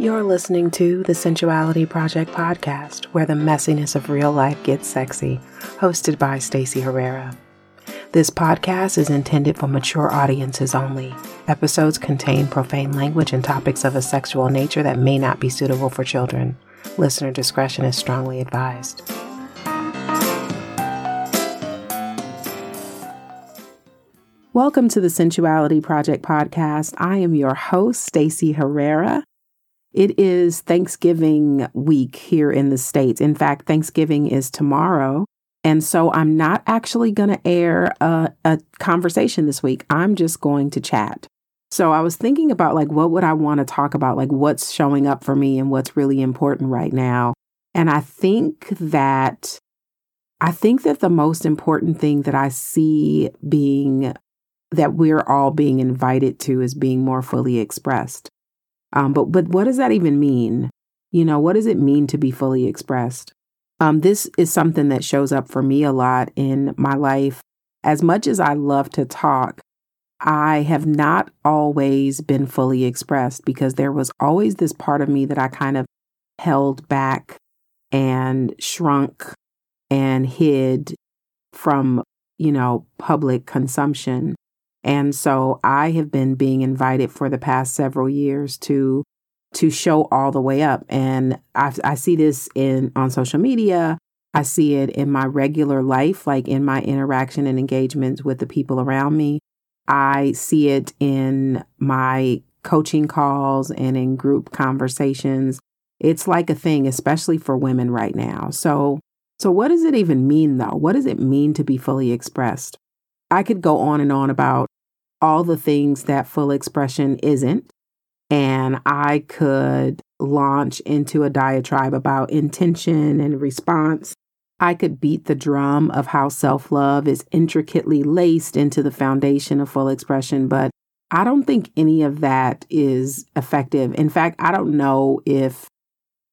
You're listening to the Sensuality Project podcast, where the messiness of real life gets sexy, hosted by Stacey Herrera. This podcast is intended for mature audiences only. Episodes contain profane language and topics of a sexual nature that may not be suitable for children. Listener discretion is strongly advised. Welcome to the Sensuality Project podcast. I am your host, Stacey Herrera. It is Thanksgiving week here in the States. In fact, Thanksgiving is tomorrow. And so I'm not actually going to air a, a, conversation this week. I'm just going to chat. So I was thinking about like, what would I want to talk about? Like, what's showing up for me and what's really important right now. And I think that, I think that the most important thing that I see being, that we're all being invited to is being more fully expressed. Um, but but what does that even mean? You know, what does it mean to be fully expressed? Um, this is something that shows up for me a lot in my life. As much as I love to talk, I have not always been fully expressed because there was always this part of me that I kind of held back and shrunk and hid from, you know, public consumption. And so I have been being invited for the past several years to to show all the way up. And I, I see this in on social media. I see it in my regular life, like in my interaction and engagements with the people around me. I see it in my coaching calls and in group conversations. It's like a thing, especially for women right now. So, so what does it even mean though? What does it mean to be fully expressed? I could go on and on about all the things that full expression isn't. And I could launch into a diatribe about intention and response. I could beat the drum of how self love is intricately laced into the foundation of full expression, but I don't think any of that is effective. In fact, I don't know if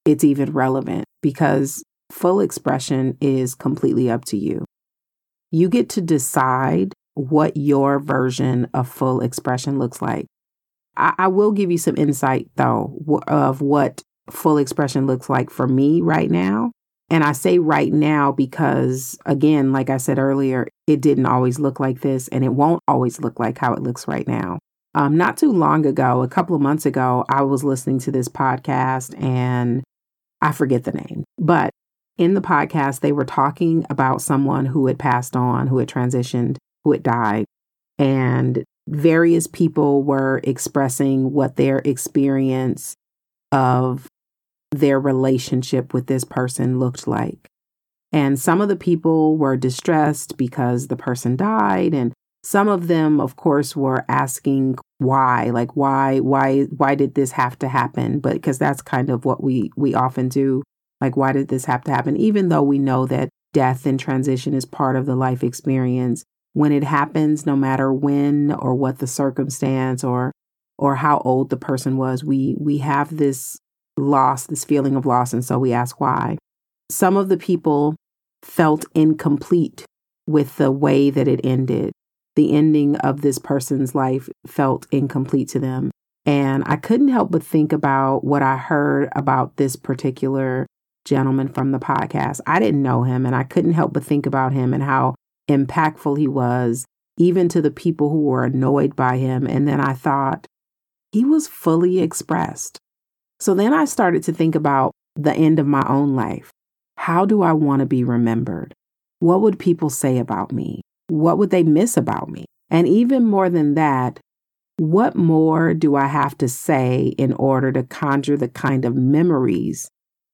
it's even relevant because full expression is completely up to you. You get to decide what your version of full expression looks like. I, I will give you some insight, though, w- of what full expression looks like for me right now. And I say right now because, again, like I said earlier, it didn't always look like this and it won't always look like how it looks right now. Um, not too long ago, a couple of months ago, I was listening to this podcast and I forget the name, but in the podcast, they were talking about someone who had passed on, who had transitioned, who had died. And various people were expressing what their experience of their relationship with this person looked like. And some of the people were distressed because the person died and some of them of course were asking why like why why why did this have to happen but because that's kind of what we we often do like why did this have to happen even though we know that death and transition is part of the life experience when it happens, no matter when or what the circumstance or or how old the person was, we we have this loss, this feeling of loss, and so we ask why. Some of the people felt incomplete with the way that it ended. The ending of this person's life felt incomplete to them. And I couldn't help but think about what I heard about this particular gentleman from the podcast. I didn't know him, and I couldn't help but think about him and how impactful he was, even to the people who were annoyed by him. And then I thought, he was fully expressed. So then I started to think about the end of my own life. How do I want to be remembered? What would people say about me? What would they miss about me? And even more than that, what more do I have to say in order to conjure the kind of memories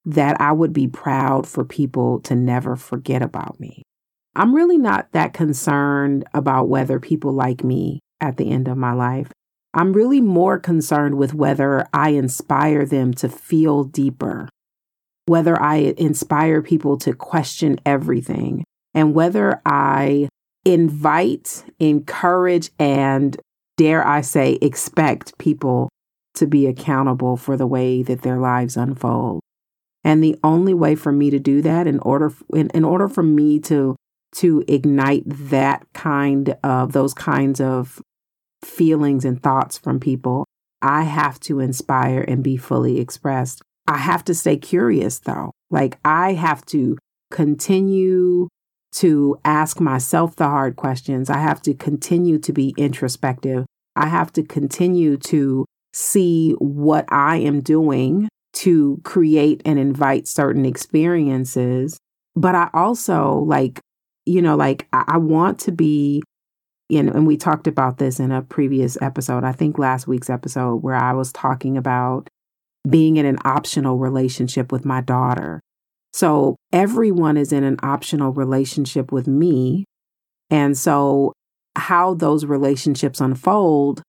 that I would be proud for people to never forget about me? I'm really not that concerned about whether people like me at the end of my life. I'm really more concerned with whether I inspire them to feel deeper, whether I inspire people to question everything, and whether I invite, encourage, and dare I say, expect people to be accountable for the way that their lives unfold. And the only way for me to do that in order in, in order for me to to ignite that kind of those kinds of feelings and thoughts from people I have to inspire and be fully expressed. I have to stay curious though. Like I have to continue to ask myself the hard questions. I have to continue to be introspective. I have to continue to see what I am doing to create and invite certain experiences. But I also like, you know, like I, I want to be in, and we talked about this in a previous episode, I think last week's episode, where I was talking about being in an optional relationship with my daughter. So everyone is in an optional relationship with me. And so how those relationships unfold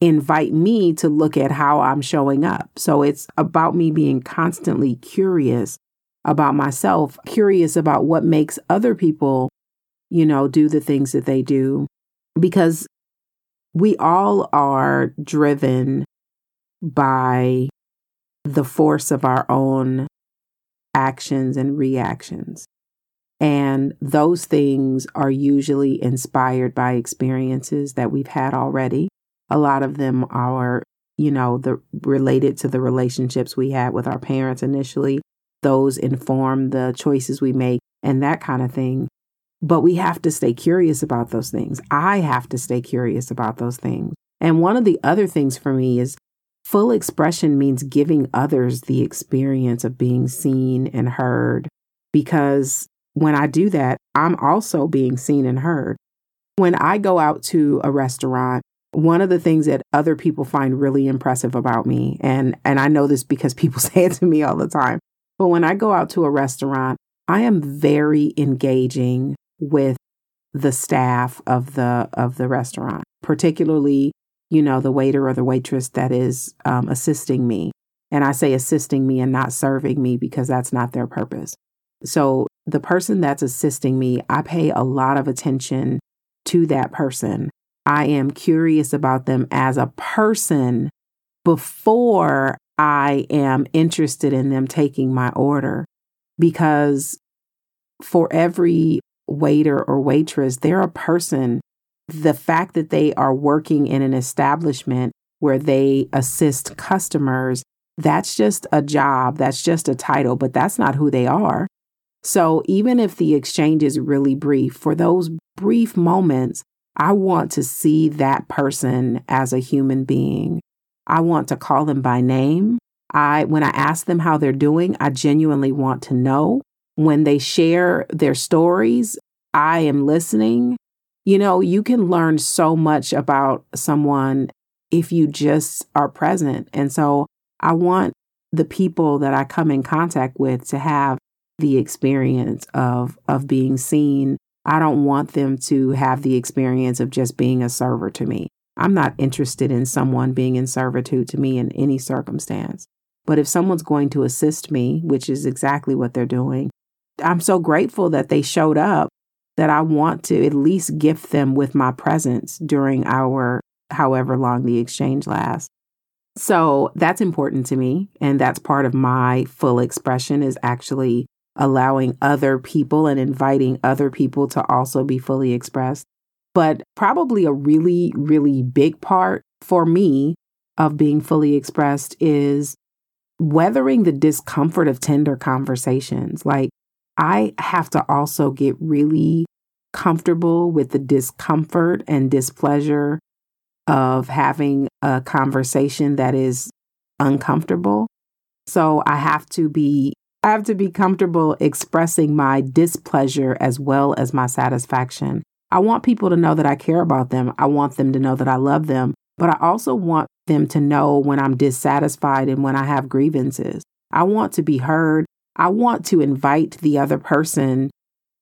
invite me to look at how I'm showing up. So it's about me being constantly curious about myself, curious about what makes other people, you know, do the things that they do. Because we all are driven by the force of our own actions and reactions. And those things are usually inspired by experiences that we've had already. A lot of them are, you know, the related to the relationships we had with our parents initially. Those inform the choices we make and that kind of thing. But we have to stay curious about those things. I have to stay curious about those things. And one of the other things for me is full expression means giving others the experience of being seen and heard. Because when I do that, I'm also being seen and heard. When I go out to a restaurant one of the things that other people find really impressive about me, and, and I know this because people say it to me all the time, but when I go out to a restaurant, I am very engaging with the staff of the of the restaurant, particularly you know the waiter or the waitress that is um, assisting me. And I say assisting me and not serving me because that's not their purpose. So the person that's assisting me, I pay a lot of attention to that person I am curious about them as a person before I am interested in them taking my order. Because for every waiter or waitress, they're a person. The fact that they are working in an establishment where they assist customers, that's just a job, that's just a title, but that's not who they are. So even if the exchange is really brief, for those brief moments, I want to see that person as a human being. I want to call them by name. I when I ask them how they're doing, I genuinely want to know. When they share their stories, I am listening. You know, you can learn so much about someone if you just are present. And so I want the people that I come in contact with to have the experience of of being seen I don't want them to have the experience of just being a server to me. I'm not interested in someone being in servitude to me in any circumstance. But if someone's going to assist me, which is exactly what they're doing, I'm so grateful that they showed up that I want to at least gift them with my presence during our however long the exchange lasts. So that's important to me. And that's part of my full expression is actually allowing other people and inviting other people to also be fully expressed. But probably a really, really big part for me of being fully expressed is weathering the discomfort of tender conversations. Like, I have to also get really comfortable with the discomfort and displeasure of having a conversation that is uncomfortable. So I have to be I have to be comfortable expressing my displeasure as well as my satisfaction. I want people to know that I care about them. I want them to know that I love them, but I also want them to know when I'm dissatisfied and when I have grievances. I want to be heard. I want to invite the other person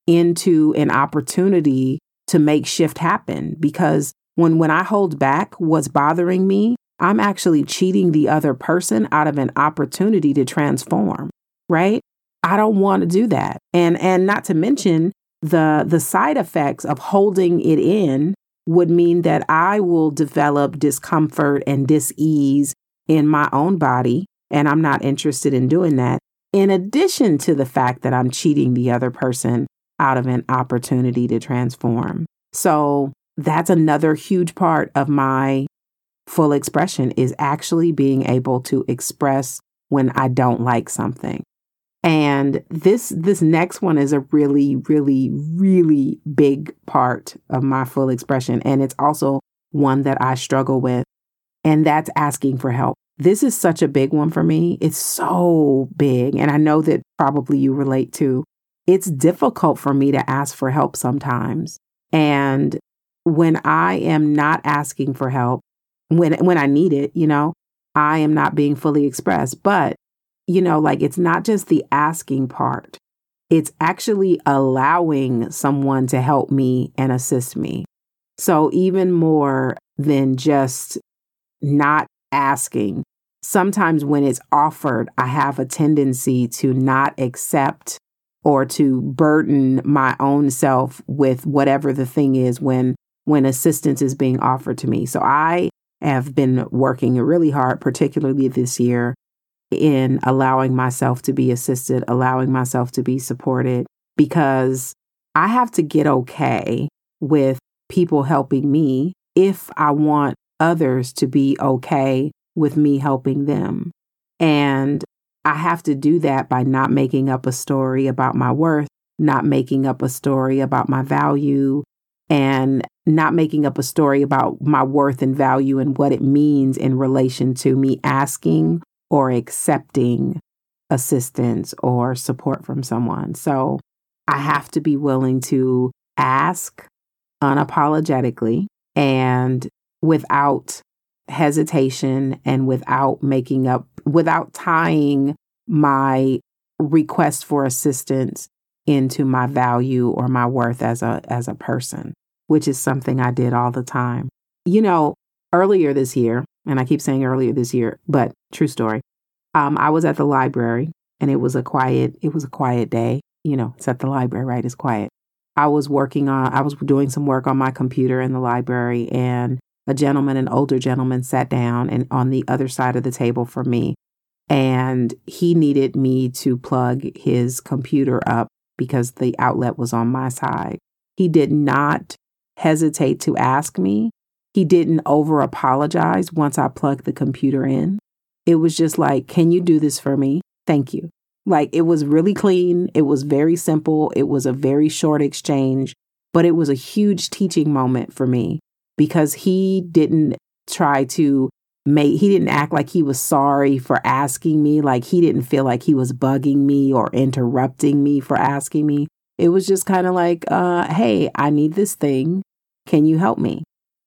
into an opportunity to make shift happen because when when I hold back what's bothering me, I'm actually cheating the other person out of an opportunity to transform right? I don't want to do that. And and not to mention the the side effects of holding it in would mean that I will develop discomfort and dis-ease in my own body and I'm not interested in doing that. In addition to the fact that I'm cheating the other person out of an opportunity to transform. So that's another huge part of my full expression is actually being able to express when I don't like something. And this this next one is a really really really big part of my full expression and it's also one that I struggle with and that's asking for help. This is such a big one for me. It's so big and I know that probably you relate to. It's difficult for me to ask for help sometimes. And when I am not asking for help, when when I need it, you know, I am not being fully expressed. But, you know, like it's not just the asking part. It's actually allowing someone to help me and assist me. So even more than just not asking, sometimes when it's offered, I have a tendency to not accept or to burden my own self with whatever the thing is when when assistance is being offered to me. So I have been working really hard, particularly this year, in allowing myself to be assisted, allowing myself to be supported, because I have to get okay with people helping me if I want others to be okay with me helping them. And I have to do that by not making up a story about my worth, not making up a story about my value, and not making up a story about my worth and value and what it means in relation to me asking or accepting assistance or support from someone. So I have to be willing to ask unapologetically and without hesitation and without making up, without tying my request for assistance into my value or my worth as a as a person which is something I did all the time. You know, earlier this year, and I keep saying earlier this year, but true story. Um, I was at the library and it was a quiet, it was a quiet day. You know, it's at the library, right? It's quiet. I was working on, I was doing some work on my computer in the library, and a gentleman, an older gentleman, sat down and on the other side of the table for me. And he needed me to plug his computer up because the outlet was on my side. He did not hesitate to ask me. He didn't over apologize once I plugged the computer in. It was just like, Can you do this for me? Thank you. Like it was really clean. It was very simple. It was a very short exchange, but it was a huge teaching moment for me because he didn't try to make, he didn't act like he was sorry for asking me. Like he didn't feel like he was bugging me or interrupting me for asking me. It was just kind of like, uh, hey, I need this thing. Can you help me?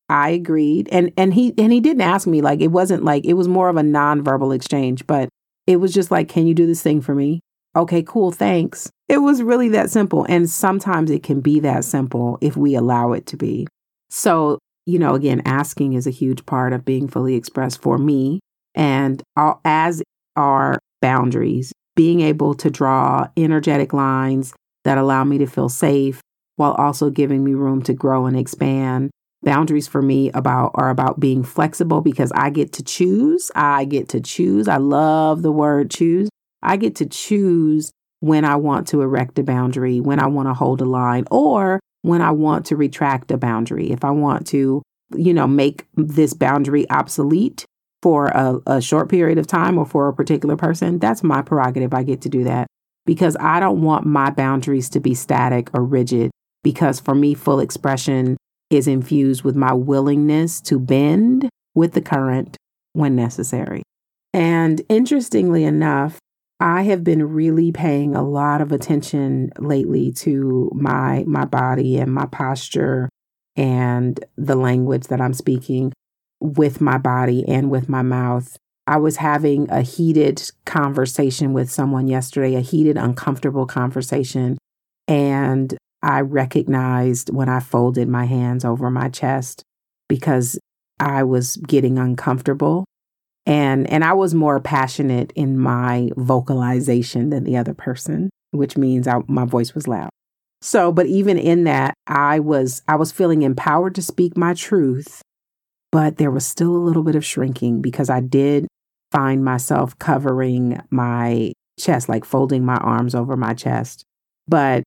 I agreed. And and he and he didn't ask me like it wasn't like it was more of a nonverbal exchange, but it was just like, "Can you do this thing for me?" Okay, cool, thanks. It was really that simple. And sometimes it can be that simple if we allow it to be. So, you know, again, asking is a huge part of being fully expressed for me. And all, as are boundaries, being able to draw energetic lines that allow me to feel safe while also giving me room to grow and expand. Boundaries for me about are about being flexible because I get to choose. I get to choose. I love the word choose. I get to choose when I want to erect a boundary, when I want to hold a line, or when I want to retract a boundary. If I want to, you know, make this boundary obsolete for a, a short period of time or for a particular person, that's my prerogative. I get to do that because I don't want my boundaries to be static or rigid because for me, full expression is infused with my willingness to bend with the current when necessary. And interestingly enough, I have been really paying a lot of attention lately to my my body and my posture and the language that I'm speaking with my body and with my mouth. I was having a heated conversation with someone yesterday, a heated, uncomfortable conversation. And I recognized when I folded my hands over my chest because I was getting uncomfortable and and I was more passionate in my vocalization than the other person, which means I, my voice was loud. So, but even in that, I was I was feeling empowered to speak my truth, but there was still a little bit of shrinking because I did find myself covering my chest, like folding my arms over my chest. But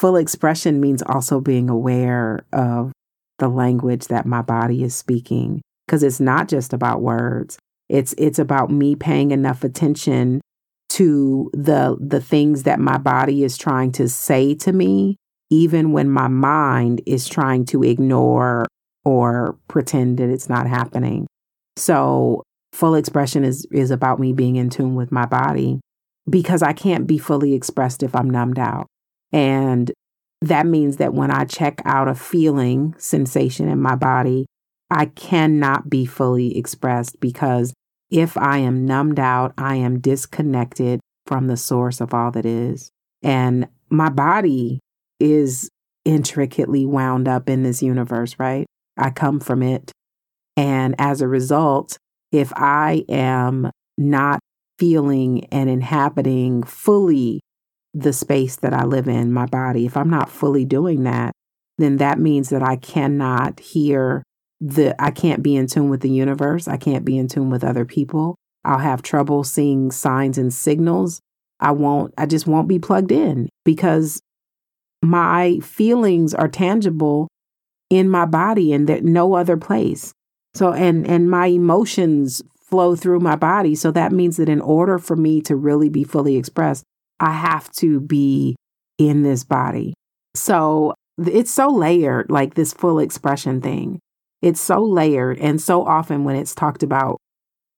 full expression means also being aware of the language that my body is speaking, because it's not just about words. It's it's about me paying enough attention to the the things that my body is trying to say to me even when my mind is trying to ignore or pretend that it's not happening. So, full expression is is about me being in tune with my body because I can't be fully expressed if I'm numbed out. And that means that when I check out a feeling sensation in my body, I cannot be fully expressed because if I am numbed out, I am disconnected from the source of all that is. And my body is intricately wound up in this universe, right? I come from it. And as a result, if I am not feeling and inhabiting fully the space that I live in, my body, if I'm not fully doing that, then that means that I cannot hear the, I can't be in tune with the universe. I can't be in tune with other people. I'll have trouble seeing signs and signals. I won't, I just won't be plugged in because my feelings are tangible in my body and that no other place. So and and my emotions flow through my body. So that means that in order for me to really be fully expressed, I have to be in this body. So it's so layered, like this full expression thing. It's so layered. And so often when it's talked about,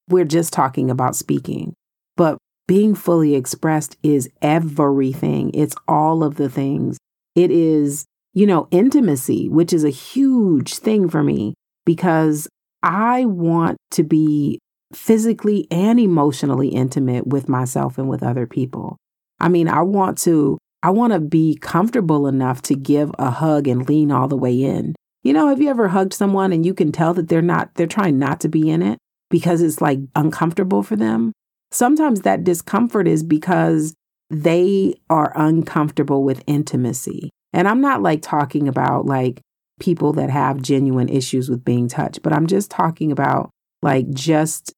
we're just talking about speaking. But being fully expressed is everything, it's all of the things. It is, you know, intimacy, which is a huge thing for me because I want to be physically and emotionally intimate with myself and with other people. I mean, I want to I want to be comfortable enough to give a hug and lean all the way in. You know, have you ever hugged someone and you can tell that they're not they're trying not to be in it because it's like uncomfortable for them? Sometimes that discomfort is because they are uncomfortable with intimacy. And I'm not like talking about like people that have genuine issues with being touched, but I'm just talking about like just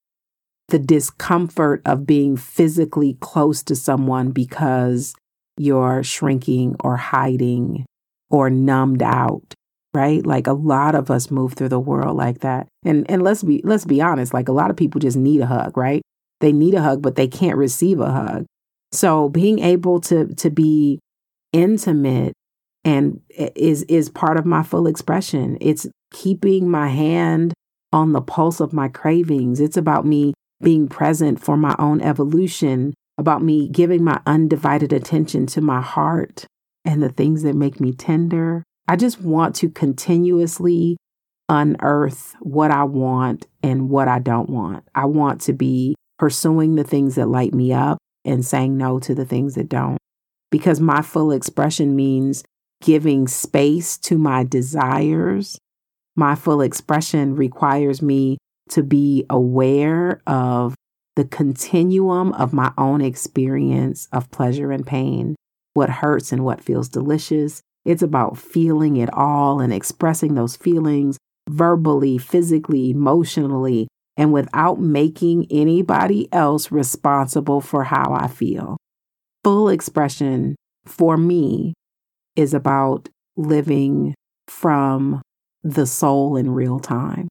the discomfort of being physically close to someone because you're shrinking or hiding or numbed out right like a lot of us move through the world like that and and let's be let's be honest like a lot of people just need a hug right they need a hug but they can't receive a hug so being able to to be intimate and is is part of my full expression. It's keeping my hand on the pulse of my cravings. It's about me being present for my own evolution, about me giving my undivided attention to my heart and the things that make me tender. I just want to continuously unearth what I want and what I don't want. I want to be pursuing the things that light me up and saying no to the things that don't. Because my full expression means giving space to my desires. My full expression requires me to be aware of the continuum of my own experience of pleasure and pain, what hurts and what feels delicious. It's about feeling it all and expressing those feelings verbally, physically, emotionally, and without making anybody else responsible for how I feel. Full expression for me is about living from the soul in real time.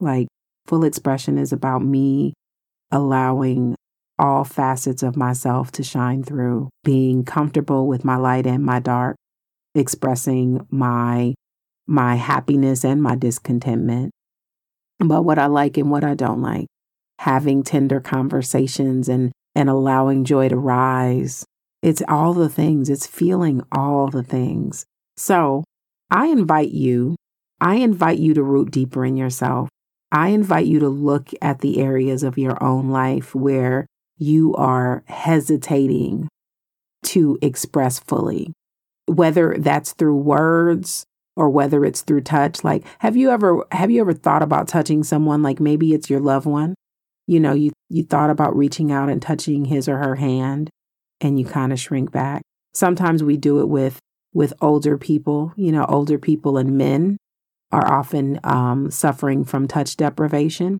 Like full expression is about me allowing all facets of myself to shine through, being comfortable with my light and my dark, expressing my my happiness and my discontentment, but what I like and what I don't like, having tender conversations and, and allowing joy to rise. It's all the things, it's feeling all the things. So I invite you, I invite you to root deeper in yourself. I invite you to look at the areas of your own life where you are hesitating to express fully, whether that's through words, or whether it's through touch. Like have you ever have you ever thought about touching someone? Like maybe it's your loved one. You know you you thought about reaching out and touching his or her hand and you kind of shrink back. Sometimes we do it with with older people you know older people and men are often um, suffering from touch deprivation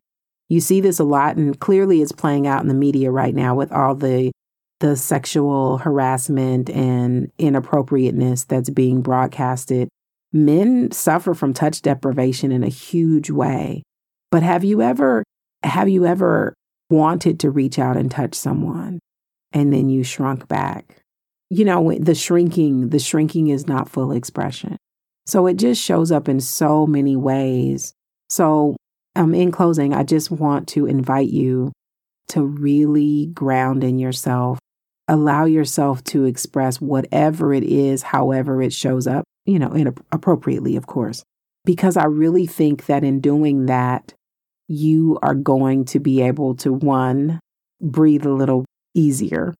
you see this a lot and clearly it's playing out in the media right now with all the the sexual harassment and inappropriateness that's being broadcasted men suffer from touch deprivation in a huge way. But have you ever have you ever wanted to reach out and touch someone and then you shrunk back? You know, the shrinking, the shrinking is not full expression. So it just shows up in so many ways. So, um, in closing, I just want to invite you to really ground in yourself. Allow yourself to express whatever it is, however it shows up, you know, inappropriately, of course. Because I really think that in doing that, you are going to be able to, one, breathe a little easier.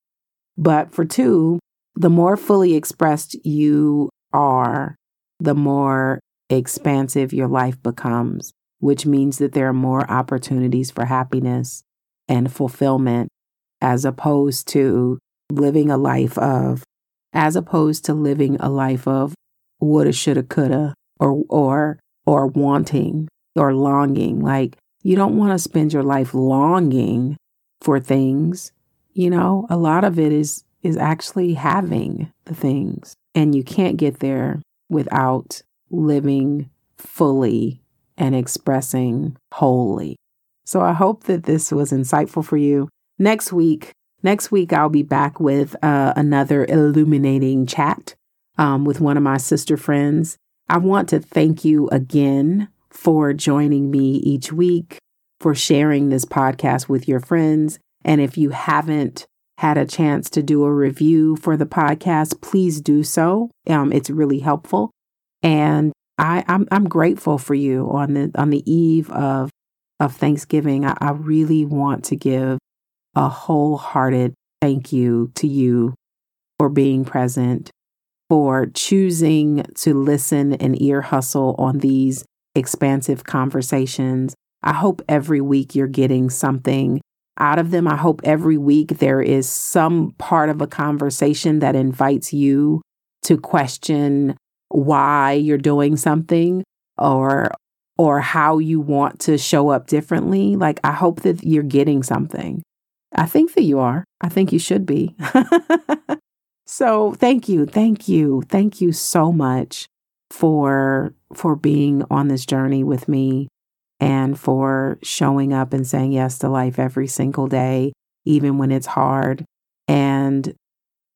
But for two, the more fully expressed you are, the more expansive your life becomes, which means that there are more opportunities for happiness and fulfillment as opposed to living a life of as opposed to living a life of woulda shoulda coulda or or or wanting or longing. Like you don't want to spend your life longing for things you know? A lot of it is is actually having the things and you can't get there without living fully and expressing wholly so I hope that this was insightful for you. Next week, next week I'll be back with uh, another illuminating chat um, with one of my sister friends. I want to thank you again for joining me each week, for sharing this podcast with your friends. And if you haven't had a chance to do a review for the podcast, please do so. Um, it's really helpful. And I, I'm, I'm grateful for you on the on the eve of of Thanksgiving, I, I really want to give a wholehearted thank you to you for being present, for choosing to listen and ear hustle on these expansive conversations. I hope every week you're getting something out of them. I hope every week there is some part of a conversation that invites you to question why you're doing something or or how you want to show up differently. Like, I hope that you're getting something. I think that you are. I think you should be. so, thank you. Thank you. Thank you so much for for being on this journey with me and for showing up and saying yes to life every single day even when it's hard and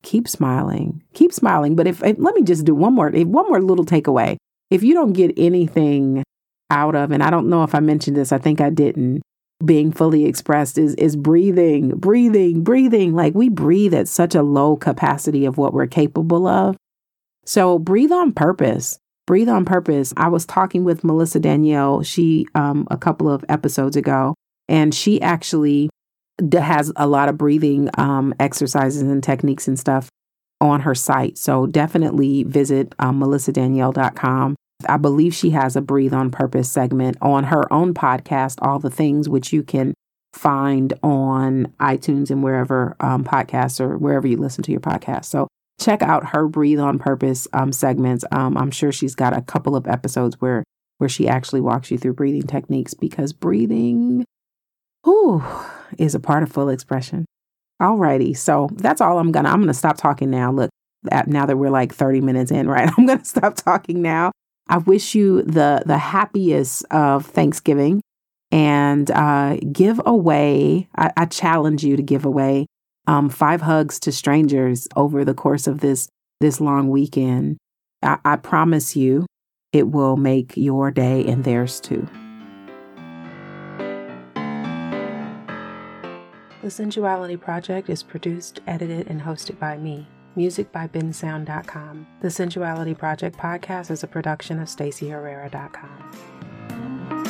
keep smiling keep smiling but if, if let me just do one more one more little takeaway if you don't get anything out of, and I don't know if I mentioned this, I think I didn't. Being fully expressed is is breathing, breathing, breathing. Like we breathe at such a low capacity of what we're capable of. So breathe on purpose. Breathe on purpose. I was talking with Melissa Danielle, she um a couple of episodes ago, and she actually has a lot of breathing um, exercises and techniques and stuff on her site. So definitely visit um, melissadanielle.com I believe she has a Breathe on Purpose segment on her own podcast, All the Things, which you can find on iTunes and wherever um, podcasts or wherever you listen to your podcast. So check out her Breathe on Purpose um, segments. Um, I'm sure she's got a couple of episodes where where she actually walks you through breathing techniques because breathing, whew, is a part of full expression. Alrighty, so that's all I'm gonna. I'm gonna stop talking now. Look, now that we're like 30 minutes in, right? I'm gonna stop talking now I wish you the the happiest of Thanksgiving and uh, give away. I, I, challenge you to give away um, five hugs to strangers over the course of this this long weekend. I, I promise you, it will make your day and theirs too. The Sensuality Project is produced, edited, and hosted by me, Music by bensound.com. The Sensuality Project podcast is a production of stacyherrera.com.